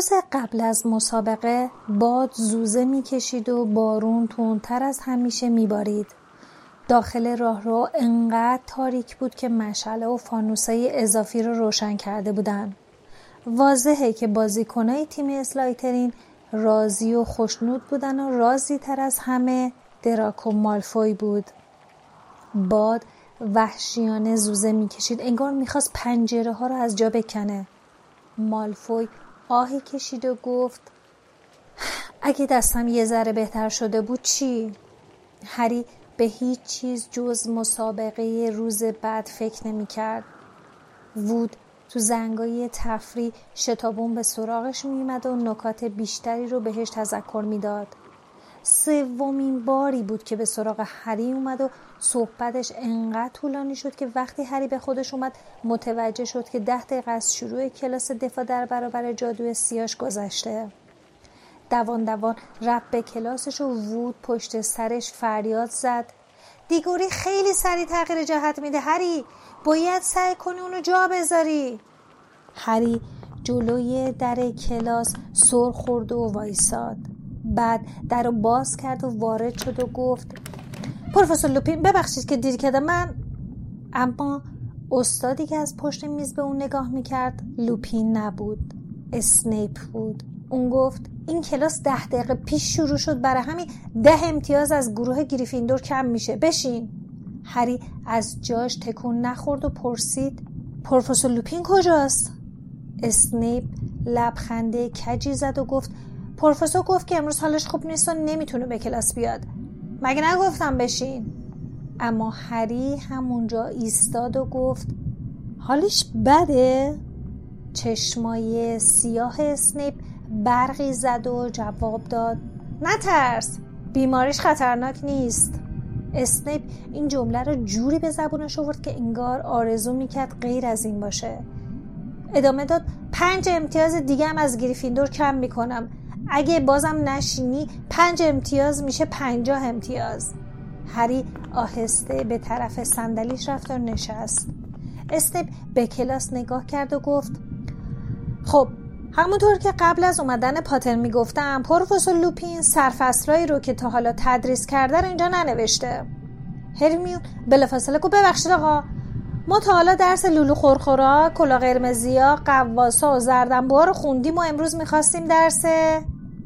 روز قبل از مسابقه باد زوزه می‌کشید و بارون تندتر از همیشه میبارید. داخل راهرو انقدر تاریک بود که مشعله و فانوسای اضافی رو روشن کرده بودن. واضحه که بازیکنای تیم اسلایترین راضی و خوشنود بودن و راضی تر از همه دراکو مالفوی بود. باد وحشیانه زوزه می‌کشید انگار می‌خواست پنجره ها رو از جا بکنه. مالفوی آهی کشید و گفت اگه دستم یه ذره بهتر شده بود چی؟ هری به هیچ چیز جز مسابقه روز بعد فکر نمی کرد. وود تو زنگای تفری شتابون به سراغش میمد و نکات بیشتری رو بهش تذکر می‌داد. سومین باری بود که به سراغ هری اومد و صحبتش انقدر طولانی شد که وقتی هری به خودش اومد متوجه شد که ده دقیقه از شروع کلاس دفاع در برابر جادوی سیاش گذشته. دوان دوان رب به کلاسش و وود پشت سرش فریاد زد. دیگوری خیلی سریع تغییر جهت میده هری. باید سعی کنی اونو جا بذاری. هری جلوی در کلاس سر خورد و وایساد. بعد در رو باز کرد و وارد شد و گفت پروفسور لوپین ببخشید که دیر کردم. من اما استادی که از پشت میز به اون نگاه می‌کرد لوپین نبود اسنیپ بود. اون گفت این کلاس ده دقیقه پیش شروع شد برای همین ده امتیاز از گروه گریفیندور کم میشه. بشین. هری از جاش تکون نخورد و پرسید پروفسور لوپین کجاست؟ اسنیپ لبخند کجی زد و گفت پروفسور گفت که امروز حالش خوب نیست و نمی‌تونه به کلاس بیاد. مگه نگفتم بشین؟ اما هری همونجا ایستاد و گفت حالش بده؟ چشمای سیاه اسنیپ برقی زد و جواب داد نترس بیماریش خطرناک نیست. اسنیپ این جمله رو جوری به زبونش آورد که انگار آرزو می‌کرد غیر از این باشه. ادامه داد پنج امتیاز دیگه هم از گریفیندور کم می‌کنم. اگه بازم نشینی پنج امتیاز میشه پنجاه امتیاز. هری آهسته به طرف صندلیش رفت و نشست. اسنیپ به کلاس نگاه کرد و گفت خب همونطور که قبل از اومدن پاتر می‌گفتم پروفسور لوپین سرفصلایی رو که تا حالا تدریس کرده رو اینجا ننوشته. هرمیون بلافاصله گفت ببخشید آقا ما تا حالا درس لولو خورخورا کلا قرمزیا قواسا و زردنبوها رو خوندیم و امروز می‌خواستیم درس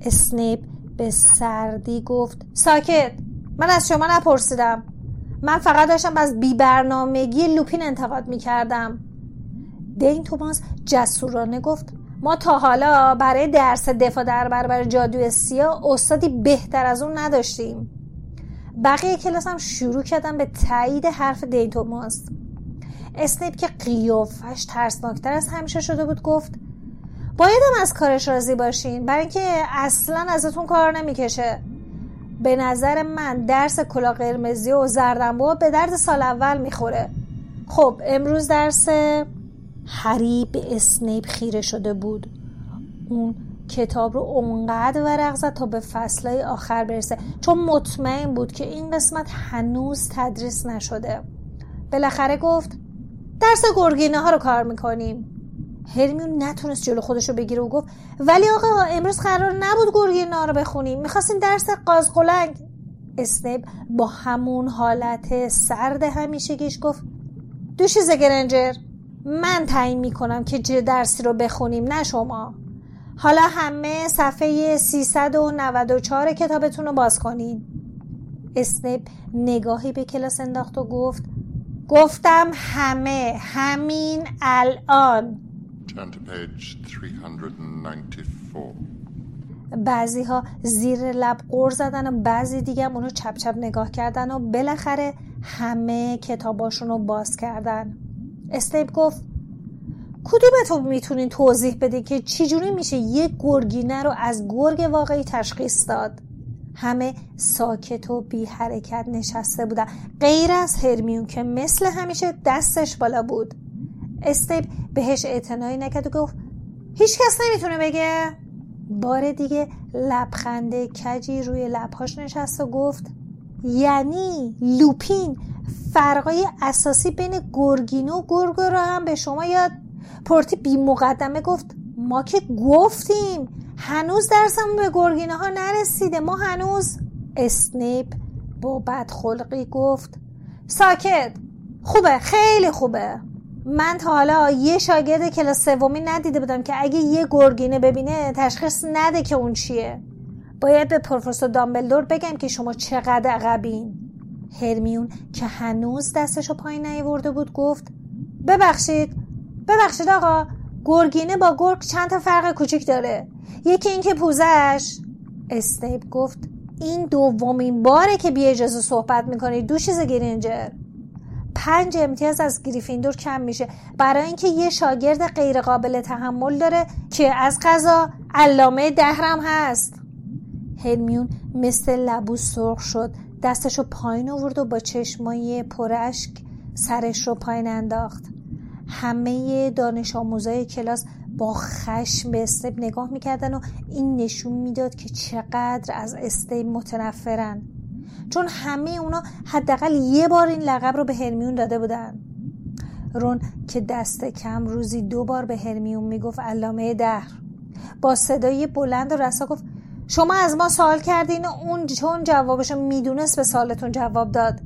اسنیپ به سردی گفت ساکت من از شما نپرسیدم. من فقط داشتم از بیبرنامگی لوپین انتقاد می‌کردم. دین توماس جسورانه گفت ما تا حالا برای درس دفاع در برابر جادوی سیاه استادی بهتر از اون نداشتیم. بقیه کلاس هم شروع کردن به تایید حرف دین توماس. اسنیپ که قیافش ترسناکتر از همیشه شده بود گفت باید هم از کارش راضی باشین. برای اینکه اصلا ازتون کار نمی‌کشه. به نظر من درس کلا قرمزی و زردنبو به درد سال اول می‌خوره. خب امروز درس هری به اسنیپ خیره شده بود. اون کتاب رو اونقدر ورق زد تا به فصلهای آخر برسه. چون مطمئن بود که این قسمت هنوز تدریس نشده. بالاخره گفت درس گرگینه ها رو کار می‌کنیم. هرمیون نتونست جلو خودش رو بگیره و گفت ولی آقا امروز قرار نبود گرگینه ها رو بخونیم. می‌خواستیم درس قازقلنگ. اسنیپ با همون حالت سرد همیشگیش گفت دوشیز گرنجر من تعیین می‌کنم که چه درسی رو بخونیم نه شما. حالا همه صفحه 394 کتابتون رو باز کنین. اسنیپ نگاهی به کلاس انداخت و گفت گفتم همه همین الان. بعضی ها زیر لب قر زدن و بعضی دیگه اونو چپ چپ نگاه کردن و بالاخره همه کتاباشون رو باز کردن. اسنیپ گفت کدومتون می‌تونین توضیح بده که چجوری میشه یک گرگینه رو از گرگ واقعی تشخیص داد؟ همه ساکت و بی حرکت نشسته بودن. غیر از هرمیون که مثل همیشه دستش بالا بود. استیپ بهش اعتنایی نکرد و گفت هیچ کس نمی‌تونه بگه. بار دیگه لبخند کجی روی لبهاش نشست و گفت یعنی لوپین فرقای اساسی بین گرگینو و گرگ رو هم به شما یاد پورتی بی مقدمه گفت ما که گفتیم هنوز درسمون به گرگینه ها نرسیده ما هنوز. اسنیپ با بدخلقی گفت ساکت خوبه خیلی خوبه. من تا حالا یه شاگرد کلاس سومی ندیده بودم که اگه یه گرگینه ببینه تشخیص نده که اون چیه. باید به پروفسور دامبلدور بگم که شما چقدر عقبین. هرمیون که هنوز دستشو پایین نیورده بود گفت ببخشید ببخشید آقا گرگینه با گرگ چند تا فرق کوچیک داره. یکی اینکه پوزش. استیپ گفت این دومین باره که بی اجازه صحبت می‌کنید دو چیز گرینجر. پنج امتیاز از گریفیندور کم میشه. برای اینکه یه شاگرد غیر قابل تحمل داره که از قضا علامه دهرم هست. هرمیون مثل لبو سرخ شد. دستشو پایین آورد و با چشمای پرشک سرش رو پایین انداخت. همه دانش آموزای کلاس با خشم به استیپ نگاه می‌کردن و این نشون می‌داد که چقدر از استیپ متنفرن. چون همه اونا حداقل یه بار این لقب رو به هرمیون داده بودن. رون که دست کم روزی دو بار به هرمیون می‌گفت علامه دهر. با صدای بلند و رسا گفت شما از ما سوال کردین اون چون جوابشو می‌دونست به سالتون جواب داد.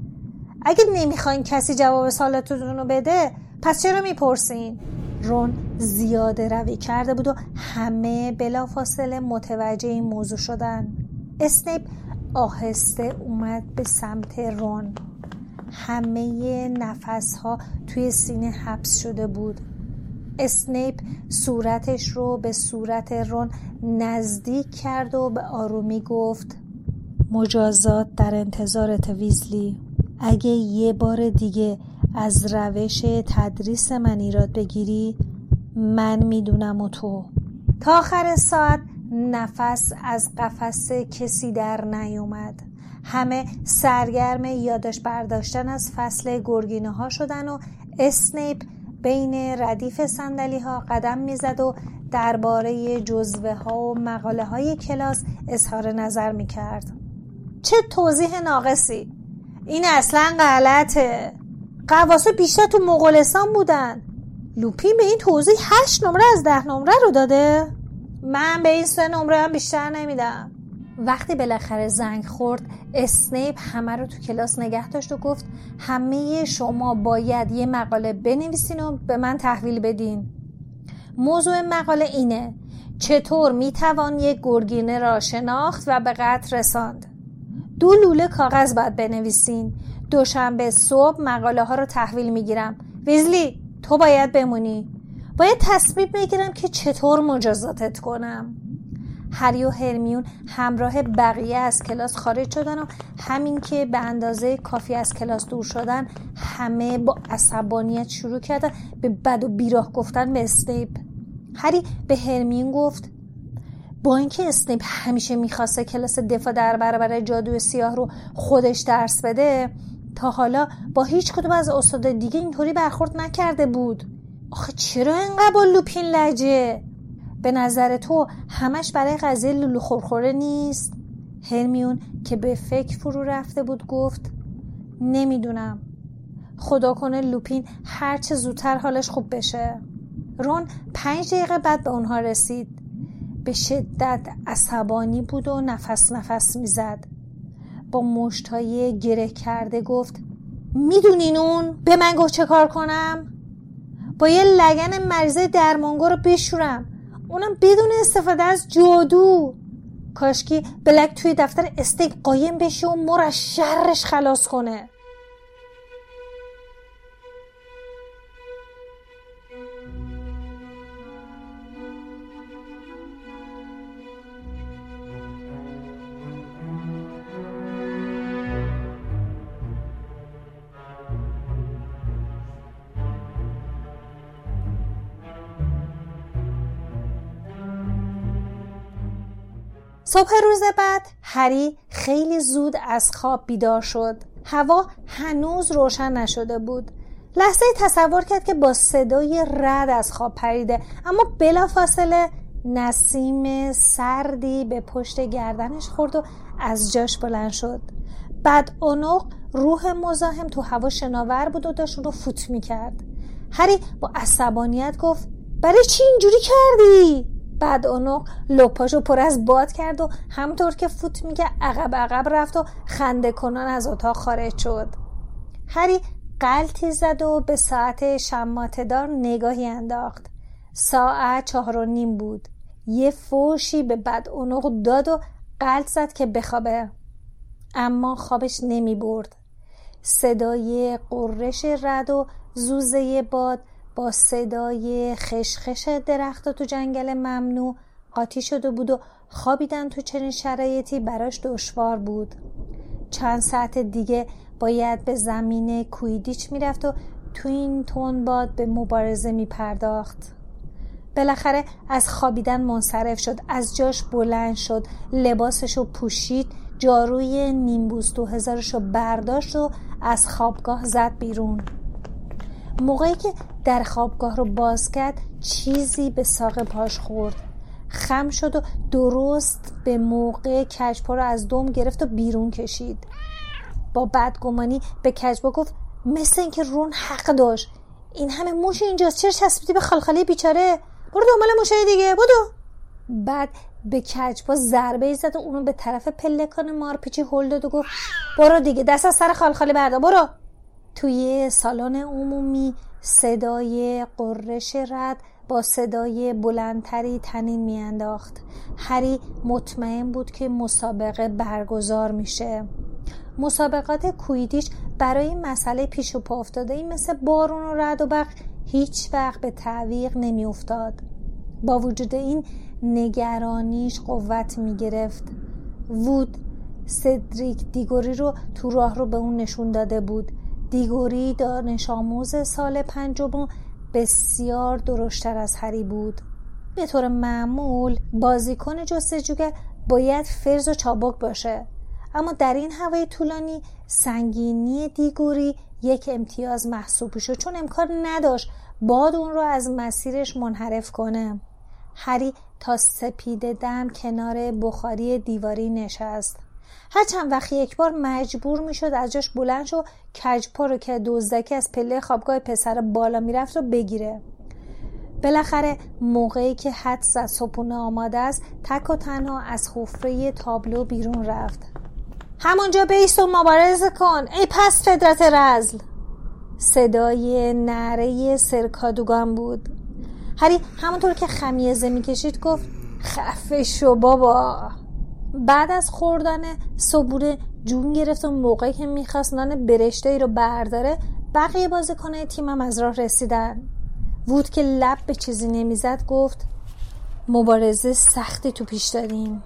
اگه نمی‌خواین کسی جواب سالتون رو بده پس چرا می‌پرسین؟ رون زیاده روی کرده بود و همه بلافاصله متوجه این موضوع شدن. اسنیپ آهسته اومد به سمت رون همه نفس ها توی سینه حبس شده بود. اسنیپ صورتش رو به صورت رون نزدیک کرد و به آرومی گفت مجازات در انتظارت ویزلی اگه یه بار دیگه از روش تدریس من ایراد بگیری من می‌دونم و تو. تا آخر ساعت نفس از قفس کسی در نیومد. همه سرگرم یادش برداشتن از فصل گرگینه ها شدن و اسنیپ بین ردیف سندلی ها قدم می‌زد و درباره جزوه ها و مقاله های کلاس اظهار نظر می‌کرد. چه توضیح ناقصی! این اصلا غلطه! قواسه بیشتر تو مغولستان بودن. لوپین به این توضیح هشت نمره از ده نمره رو داده؟ من به این سه نمره هم بیشتر نمیدم. وقتی بالاخره زنگ خورد اسنیپ همه رو تو کلاس نگه داشت و گفت همه شما باید یه مقاله بنویسین و به من تحویل بدین. موضوع مقاله اینه چطور می‌توان یک گرگینه را شناخت و به قطع رساند؟ دو لوله کاغذ باید بنویسین. دوشنبه صبح مقاله ها رو تحویل می‌گیرم. ویزلی تو باید بمونی. باید تصمیم بگیرم که چطور مجازاتت کنم. هری و هرمیون همراه بقیه از کلاس خارج شدن و همین که به اندازه کافی از کلاس دور شدن همه با عصبانیت شروع کردن به بد و بیراه گفتن به اسنیپ هری به هرمیون گفت با اینکه اسنیپ همیشه می‌خواسته کلاس دفاع در برابر جادو سیاه رو خودش درس بده تا حالا با هیچ کدوم از استاد دیگه اینطوری برخورد نکرده بود. آخه چرا اینقدر با لوپین لجه؟ به نظر تو همش برای قضیه لولو خورخوره نیست؟ هرمیون که به فکر فرو رفته بود گفت نمی‌دونم. خدا کنه لوپین هرچه زودتر حالش خوب بشه. رون پنج دقیقه بعد به اونها رسید. به شدت عصبانی بود و نفس نفس می‌زد. با مشتای گره کرده گفت می‌دونین اون؟ به من گفت چه کار کنم؟ با یه لگن مریضه درمانگو رو بشورم. اونم بدون استفاده از جادو. کاشکی بلک توی دفتر استیک قایم بشه و مر از شرش خلاص کنه. صبح روز بعد هری خیلی زود از خواب بیدار شد. هوا هنوز روشن نشده بود. لحظه تصور کرد که با صدای رد از خواب پریده اما بلافاصله نسیم سردی به پشت گردنش خورد و از جاش بلند شد. بعد اونق روح مزاحم تو هوا شناور بود و داشت رو فوت می‌کرد. هری با عصبانیت گفت برای چی اینجوری کردی؟ بعد اونو لپاشو پر از باد کرد و همطور که فوت میگه عقب عقب رفت و خنده کنان از اتاق خارج شد. هری قلتی زد و به ساعت شماتدار نگاهی انداخت. ساعت چهار و نیم بود. یه فوشی به بد اونق داد و قلت زد که بخوابه. اما خوابش نمی برد صدای قررش رد و زوزه باد با صدای خشخش درخت تو جنگل ممنوع. قاطی شده بود و خوابیدن تو چنین شرایطی براش دشوار بود. چند ساعت دیگه باید به زمین کویدیچ می‌رفت و تو این تون باد به مبارزه می پرداخت بالاخره از خوابیدن منصرف شد از جاش بلند شد لباسشو پوشید جاروی نیمبوز دو هزارشو برداشت و از خوابگاه زد بیرون. موقعی که در خوابگاه رو باز کرد چیزی به ساق پاش خورد. خم شد و درست به موقع کجپا رو از دوم گرفت و بیرون کشید. با بدگمانی به کجپا گفت مثل اینکه رون حق داشت. این همه موش اینجاست. چرا چسبیدی به خالخالی بیچاره؟ برو دنبال موشه دیگه. بدو. بعد به کجپا ضربه زد و اونو به طرف پلکان مارپیچی هل داد و گفت برو دیگه. دست از سر خالخالی بردا. برو. توی سالن عمومی صدای قررش رد با صدای بلندتری تنین میانداخت. هری مطمئن بود که مسابقه برگزار میشه. مسابقات کویدیش برای این مسئله پیش و پا افتاده این مثل بارون و رد و برق هیچ وقت به تعویق نمی افتاد. با وجود این نگرانیش قوت می گرفت وود سدریک دیگوری رو تو راه رو به اون نشون داده بود. دیگوری دانش آموز سال پنجم بسیار درشتر از هری بود. به طور معمول بازیکن جستجوگر باید فرز و چابک باشه. اما در این هوای طولانی سنگینی دیگوری یک امتیاز محسوب شد چون امکان نداشت باد اون رو از مسیرش منحرف کنه. هری تا سپید دم کنار بخاری دیواری نشست. هر چند وقت یک بار مجبور می‌شد از جاش بلند شد کجپا رو که دزدکی از پله خوابگاه پسر بالا می‌رفت رو بگیره. بالاخره موقعی که حد زد صبحونه آماده است تک و تنها از حفره تابلو بیرون رفت. همونجا بیست و مبارزه کن ای پس فدرت رزل! صدای نره سرکادوگان بود. هری همونطور که خمیزه می‌کشید گفت خفه شو بابا! بعد از خوردن صبوره جون گرفت و موقعی که می‌خواست نان برشته ای رو برداره بقیه بازیکنه تیمم از راه رسیدن. وود که لب به چیزی نمی‌زد گفت مبارزه سختی تو پیش داریم.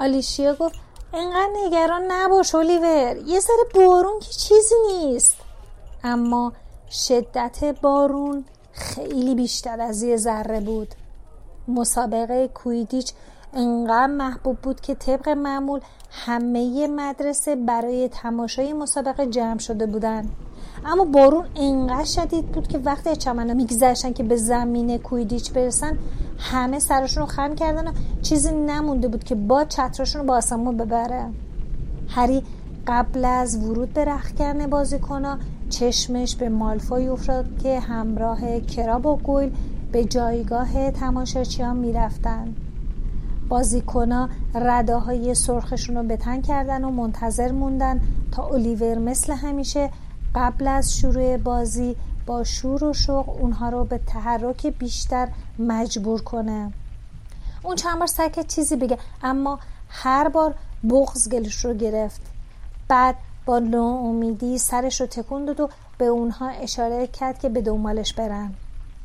آلیشیا گفت انقدر نگران نباش اولیور یه سر بارون که چیزی نیست. اما شدت بارون خیلی بیشتر از یه ذره بود. مسابقه کویدیچ انقدر محبوب بود که طبق معمول همه مدرسه برای تماشای مسابقه جمع شده بودند. اما بارون انقدر شدید بود که وقتی چمنا میگذشتن که به زمین کویدیچ برسن همه سرشون رو خم کردن و چیزی نمونده بود که با چترشون رو با آسمون ببره هری قبل از ورود به رختکن بازیکنها چشمش به مالفوی افتاد که همراه کراب و گویل به جایگاه تماشاچیان می‌رفتن بازیکنا رده های سرخشون رو به تن کردن و منتظر موندن تا اولیور مثل همیشه قبل از شروع بازی با شور و شوق اونها رو به تحرک بیشتر مجبور کنه. اون چند بار سعی چیزی بگه اما هر بار بغز گلش رو گرفت. بعد با ناامیدی سرش رو تکون داد و به اونها اشاره کرد که به دنبالش برن.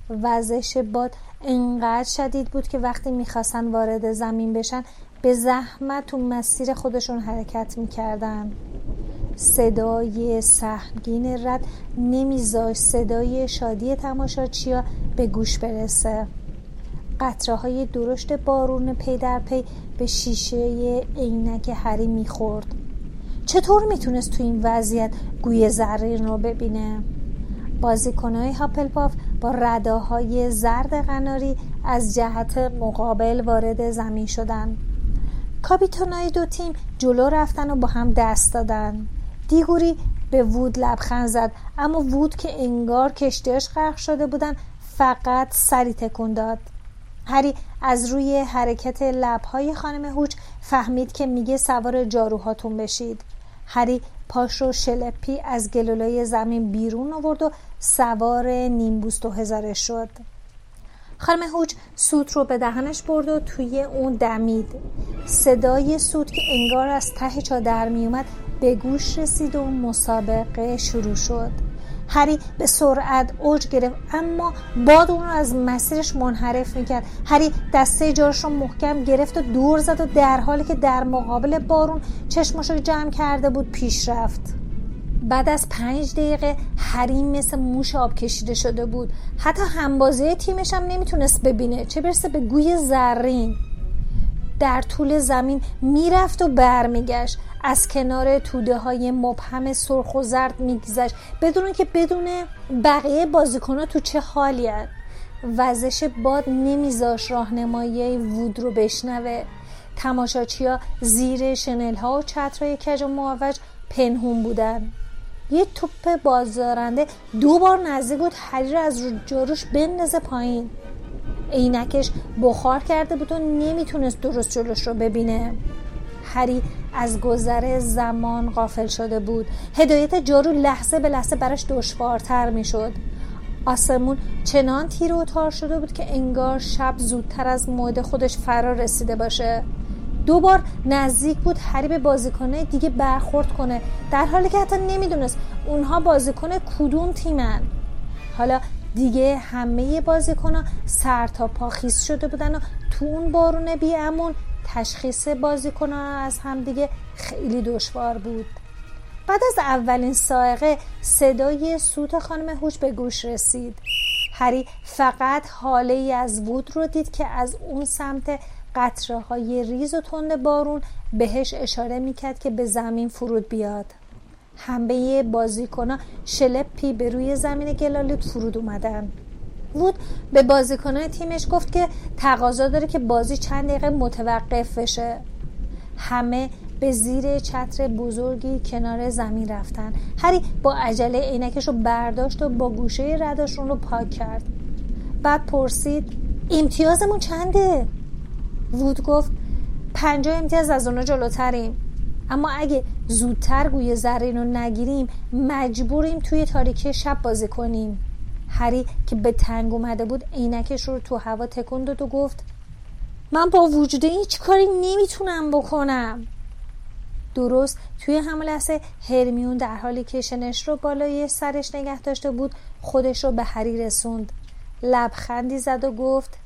وزش باد انقدر شدید بود که وقتی می‌خواستن وارد زمین بشن به زحمت تو مسیر خودشون حرکت می‌کردن. صدای سهمگین رد نمیذاشت صدای شادی تماشاچیا به گوش برسه. قطره های درشت بارون پی در پی به شیشه عینک هری می‌خورد. چطور می‌تونست تو این وضعیت گوی زرین رو ببینه؟ بازیکنهای هافلپاف با رداهای زرد قناری از جهت مقابل وارد زمین شدن. کاپیتانای دو تیم جلو رفتن و با هم دست دادن. دیگوری به وود لبخند زد اما وود که انگار کشتیاش غرق شده بودن فقط سری تکون داد. هری از روی حرکت لبهای خانم هوچ فهمید که میگه سوار جاروهاتون بشید. هری پاش رو شلپی از گلولای زمین بیرون آورد و سوار نیمبوست و هزاره شد. خانم هوچ سوت رو به دهنش برد و توی اون دمید. صدای سوت که انگار از ته چادر میومد به گوش رسید و مسابقه شروع شد. هری به سرعت اوج گرفت اما باد اون رو از مسیرش منحرف می‌کرد. هری دسته جارش رو محکم گرفت و دور زد و در حالی که در مقابل بارون چشمش رو جمع کرده بود پیش رفت. بعد از پنج دقیقه هری مثل موش آب کشیده شده بود. حتی همبازی تیمش هم نمی‌تونست ببینه. چه برسه به گوی زرین. در طول زمین می‌رفت و برمیگشت. از کنار توده های مبهم سرخ و زرد میگذشت. بدون که بدون بقیه بازیکن تو چه حالی هست. وزش باد نمیذاش راهنمایی وود رو بشنوه. تماشاچیا زیر شنل ها و چترهای کج و معوج پنهون بودن. یه توپ بازدارنده دو بار نزدیک بود هری رو از جاروش بندازه پایین. عینکش بخار کرده بود و نمی‌تونست درست جلوش رو ببینه. هری از گذر زمان غافل شده بود. هدایت جارو لحظه به لحظه براش دشوارتر می‌شد. آسمون چنان تیر و تار شده بود که انگار شب زودتر از موعد خودش فرا رسیده باشه. دو بار نزدیک بود هری به بازیکنه دیگه برخورد کنه. در حالی که حتی نمی‌دونست اونها بازیکن کدوم تیمن. حالا دیگه همه بازیکنها سر تا پا خیس شده بودن و تو اون بارون بی امون تشخیص بازیکنها از همدیگه خیلی دشوار بود. بعد از اولین سائقه صدای سوت خانم هوش به گوش رسید. هری فقط حاله ای از وود رو دید که از اون سمت قطره های ریز و تند بارون بهش اشاره می‌کرد که به زمین فرود بیاد. همه بازیکنها شلپی به روی زمین گلالود فرود اومدن. وود به بازیکنان تیمش گفت که تقاضا داره که بازی چند دقیقه متوقف بشه. همه به زیر چتر بزرگی کنار زمین رفتن. هری با عجله عینکش رو برداشت و با گوشه رداش رو پاک کرد. بعد پرسید امتیازمون چنده؟ وود گفت پنجاه امتیاز از اونا جلوتریم. اما اگه زودتر گوی زرین رو نگیریم مجبوریم توی تاریکی شب بازی کنیم. هری که به تنگ اومده بود عینکش رو تو هوا تکون داد و گفت من با وجود هیچ کاری نمی‌تونم بکنم؟ درست توی همون لحظه هرمیون در حالی که شنش رو بالای سرش نگه داشته بود خودش رو به هری رسوند. لبخندی زد و گفت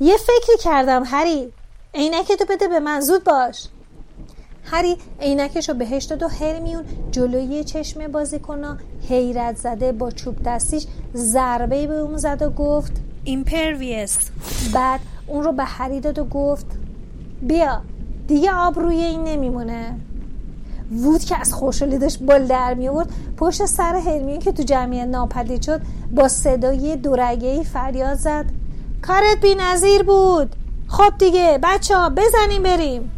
یه فکری کردم هری عینکتو بده به من زود باش. هری عینکش رو بهش داد و هرمیون جلوی چشم بازیکنا حیرت زده با چوب دستیش ضربه به اون زد و گفت Impervius بعد اون رو به هری داد و گفت بیا دیگه آب روی این نمیمونه. وود که از خوشحالی داشت بال در می آورد پشت سر هرمیون که تو جمعیت ناپدید شد با صدای دورگه فریاد زد. کارت بی نظیر بود. خب دیگه بچه ها بزنیم بریم.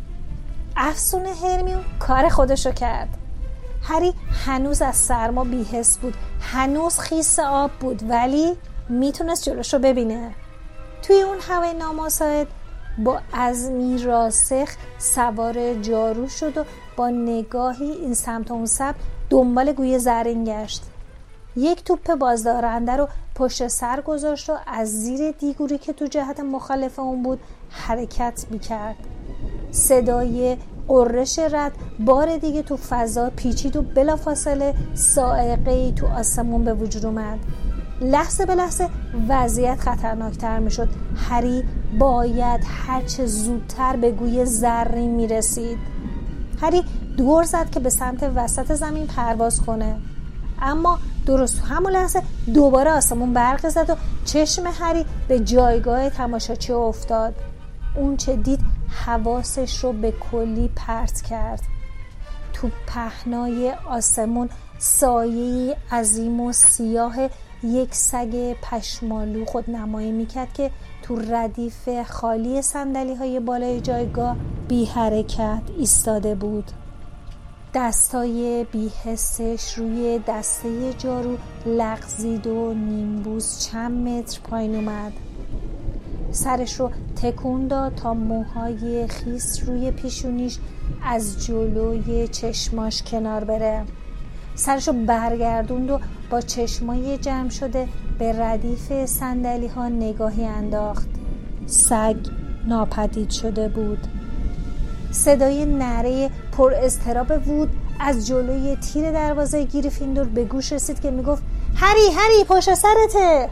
افسون هرمیون کار خودشو کرد. هری هنوز از سرما بیهست بود. هنوز خیس آب بود ولی می‌تونست جلوش رو ببینه. توی اون هوای نامساعد با عزمی راسخ سوار جارو شد و با نگاهی این سمت و اون سمت دنبال گوی زرین گشت. یک توپ بازدارنده رو پشت سر گذاشت و از زیر دیگوری که تو جهت مخالف اون بود حرکت می‌کرد. صدای قررش رد. بار دیگه تو فضا پیچید و بلافاصله سائقه ای تو آسمون به وجود اومد. لحظه به لحظه وضعیت خطرناکتر می‌شد. هری باید هرچه زودتر به گوی زرین می‌رسید. هری دور زد که به سمت وسط زمین پرواز کنه. اما درست همون لحظه دوباره آسمون برق زد و چشم هری به جایگاه تماشاچی افتاد. اون چه دید حواسش رو به کلی پرت کرد. تو پهنای آسمون سایه عظیم و سیاه یک سگ پشمالو خود نمایی می‌کرد که تو ردیف خالی سندلی های بالای جایگاه بی حرکت ایستاده بود. دستای بیحسش روی دسته جارو لغزید و نیمبوز چند متر پایین اومد. سرش رو تکون داد تا موهای خیس روی پیشونیش از جلوی چشماش کنار بره. سرشو برگردوند و با چشمای جمع شده به ردیف سندلی ها نگاهی انداخت. سگ ناپدید شده بود. صدای نره پر استراب وود از جلوی تیر دروازه گریفیندور به گوش رسید که می‌گفت هری هری پشت سرته!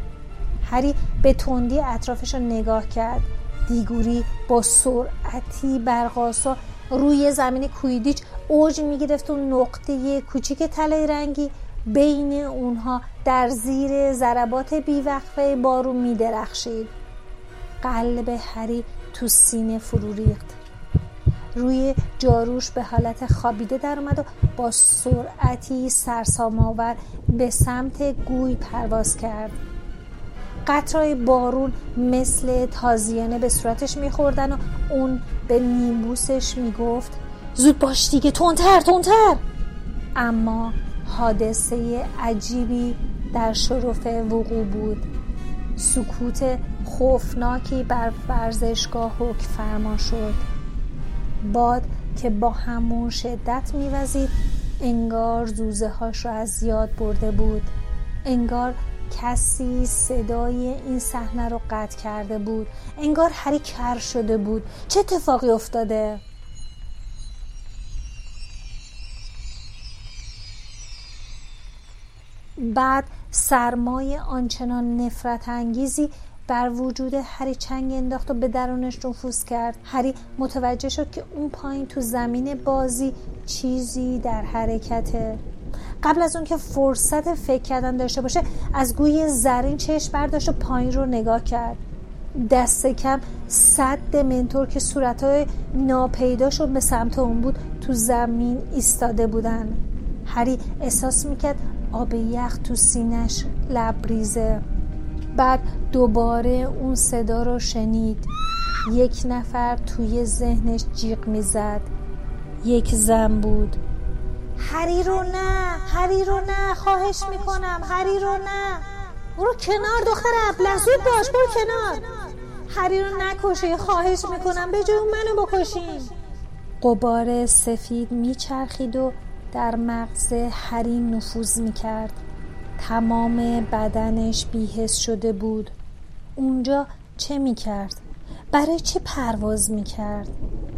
هری به تندی اطرافش رو نگاه کرد. دیگوری با سرعتی برقاسا روی زمین کویدیچ اوج می‌گرفت و نقطه کوچیک طلای رنگی بین اونها در زیر ضربات بیوقفه بارون میدرخشید. قلب هری تو سینه فرو ریخت. روی جاروش به حالت خوابیده در اومد و با سرعتی سرسام‌آور به سمت گوی پرواز کرد. قطرهای بارون مثل تازیانه به صورتش میخوردن و اون به نیمبوسش می‌گفت زود باش دیگه تونتر تونتر اما حادثه عجیبی در شرف وقوع بود. سکوت خوفناکی بر ورزشگاه حک فرما شد. باد که با همون شدت میوزید انگار زوزه هاش را از یاد برده بود. انگار کسی صدای این صحنه رو قطع کرده بود. انگار هری کر شده بود. چه اتفاقی افتاده؟ بعد سرمای آنچنان نفرت انگیزی بر وجود هری چنگ انداخت و به درونش نفوذ کرد. هری متوجه شد که اون پایین تو زمین بازی چیزی در حرکته. قبل از اون که فرصت فکر کردن داشته باشه از گوی زرین چشم برداشت و پایین رو نگاه کرد. دست کم صد منتور که صورتهای شد به سمت اون بود تو زمین ایستاده بودن. هری احساس می‌کرد آب یخ تو سینش لبریزه. بعد دوباره اون صدا رو شنید. یک نفر توی ذهنش جیغ می‌زد. یک زن بود. هری رو نه هری رو نه خواهش می‌کنم هری رو نه. برو کنار دختر لزود باش برو کنار. هری رو نکشه خواهش می‌کنم به جای منو بکشین. قبار سفید میچرخید و در مغز هری نفوذ می‌کرد. تمام بدنش بیهس شده بود. اونجا چه می‌کرد؟ برای چه پرواز می‌کرد؟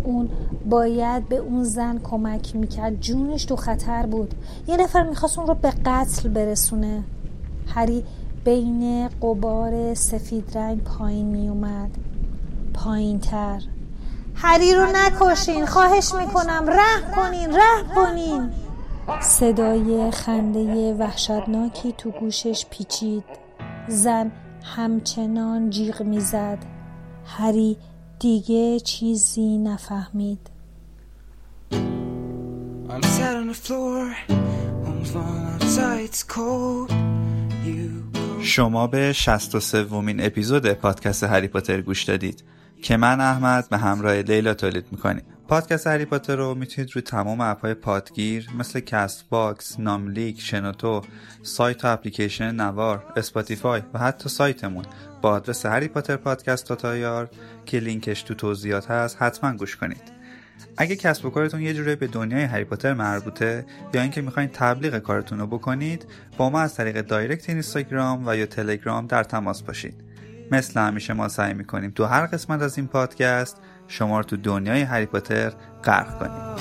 اون باید به اون زن کمک می‌کرد. جونش تو خطر بود. یه نفر می‌خواست اون رو به قتل برسونه. هری بین قبار سفید رنگ پایین میومد پایین تر هری رو نکشین. خواهش می‌کنم. ره کنین. ره کنین. صدای خنده وحشتناکی تو گوشش پیچید. زن همچنان جیغ می‌زد. هری دیگه چیزی نفهمید. شما به 63 ومین اپیزود پادکست هری پاتر گوش دادید که من احمد به همراه لیلا تولید می‌کنیم. پادکست هری پاتر رو می‌تونید روی تمام app های پادگیر مثل Castbox، ناملیک، شنوتو، سایت و اپلیکیشن نوار، Spotify و حتی سایتمون با آدرس Harry Potter Podcast dot ir که لینکش تو توضیحات هست حتما گوش کنید. اگه کسب و کارتون یه جوری به دنیای هری پاتر مربوطه یا اینکه می‌خواین تبلیغ کارتون رو بکنید با ما از طریق دایرکت اینستاگرام و یا تلگرام در تماس باشید مثل همیشه ما سعی می‌کنیم تو هر قسمت از این پادکست شما رو تو دنیای هری پاتر غرق کنیم.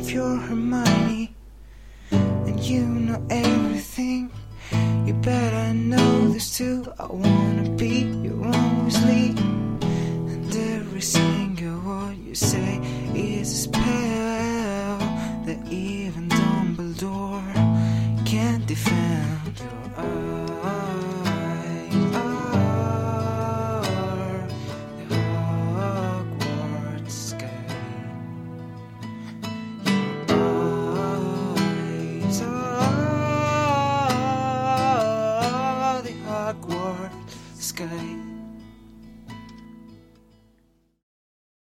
If you're Hermione and you know everything, bet I know this too. I wanna be your only, and every single word you say is a spell that is.